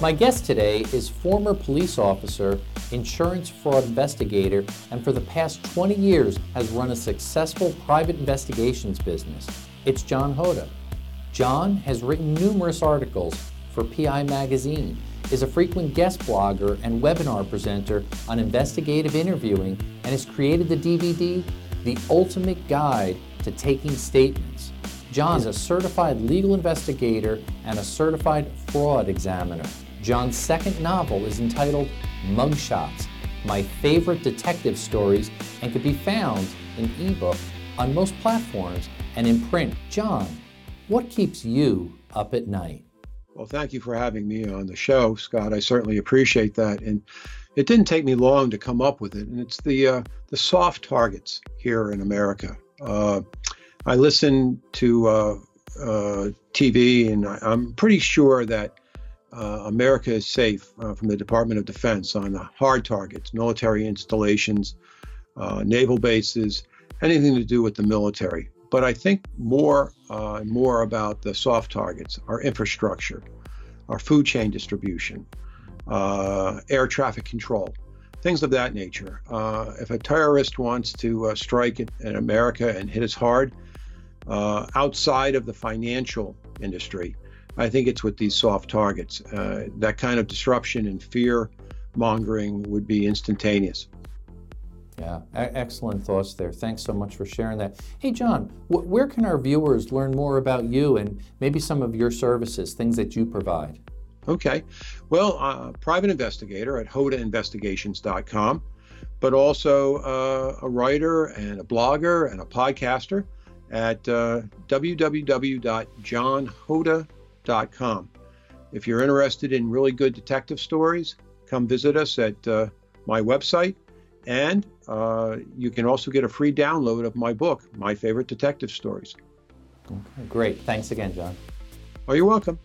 My guest today is former police officer, insurance fraud investigator, and for the past 20 years has run a successful private investigations business. It's John Hoda. John has written numerous articles for PI Magazine, is a frequent guest blogger and webinar presenter on investigative interviewing, and has created the DVD, The Ultimate Guide to Taking Statements. John is a certified legal investigator and a certified fraud examiner. John's second novel is entitled Mugshots, My Favorite Detective Stories, and can be found in ebook on most platforms and in print. John, what keeps you up at night? Well, thank you for having me on the show, Scott. I certainly appreciate that. And it didn't take me long to come up with it. And it's the uh, the soft targets here in America. Uh, I listen to uh, uh TV, and I, am pretty sure that uh, America is safe uh, from the Department of Defense on hard targets, military installations, naval bases, anything to do with the military. But I think more and more about the soft targets, our infrastructure, our food chain distribution, uh, air traffic control, things of that nature. Uh, if a terrorist wants to uh, strike in, America and hit us hard uh, outside of the financial industry, I think it's with these soft targets. Uh, that kind of disruption and fear mongering would be instantaneous. Yeah, excellent thoughts there. Thanks so much for sharing that. Hey, John, wh- where can our viewers learn more about you and maybe some of your services, things that you provide? Okay. Well, uh, private investigator at hodainvestigations.com, but also uh, a writer and a blogger and a podcaster at uh, www.johnhoda.com. If you're interested in really good detective stories, come visit us at uh, my website. And uh, you can also get a free download of my book, My Favorite Detective Stories. Okay, great. Thanks again, John. Oh, you're welcome.